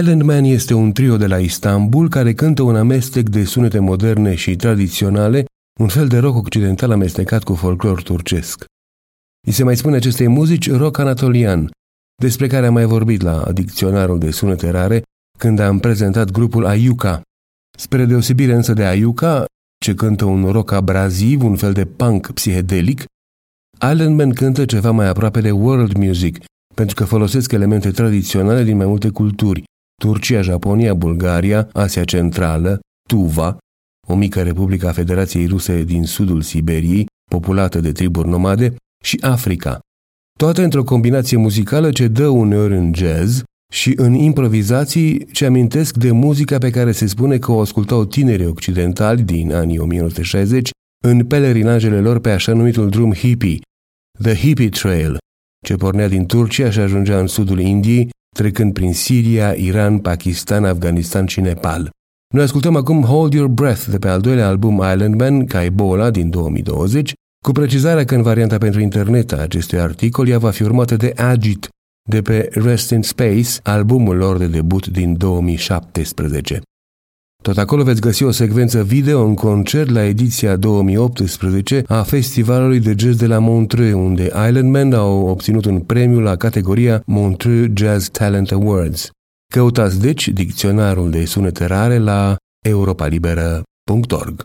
Island Man este un trio de la Istanbul care cântă un amestec de sunete moderne și tradiționale, un fel de rock occidental amestecat cu folclor turcesc. I se mai spune acestei muzici rock anatolian, despre care am mai vorbit la dicționarul de sunete rare când am prezentat grupul Ayuka. Spre deosebire însă de Ayuka, ce cântă un rock abraziv, un fel de punk psihedelic, Island Man cântă ceva mai aproape de world music, pentru că folosesc elemente tradiționale din mai multe culturi, Turcia, Japonia, Bulgaria, Asia Centrală, Tuva, o mică republică a Federației Ruse din sudul Siberiei, populată de triburi nomade, și Africa. Toate într-o combinație muzicală ce dă uneori în jazz și în improvizații ce amintesc de muzica pe care se spune că o ascultau tineri occidentali din anii 1960 în pelerinajele lor pe așa numitul drum hippie, The Hippie Trail, ce pornea din Turcia și ajungea în sudul Indiei, trecând prin Siria, Iran, Pakistan, Afganistan și Nepal. Noi ascultăm acum Hold Your Breath de pe al doilea album Island Man, ca Ebola din 2020, cu precizarea că în varianta pentru internet a acestui articol ea va fi urmată de Agit, de pe Rest in Space, albumul lor de debut din 2017. Tot acolo veți găsi o secvență video în concert la ediția 2018 a Festivalului de Jazz de la Montreux, unde Island Man au obținut un premiu la categoria Montreux Jazz Talent Awards. Căutați deci dicționarul de sunete rare la europalibera.org.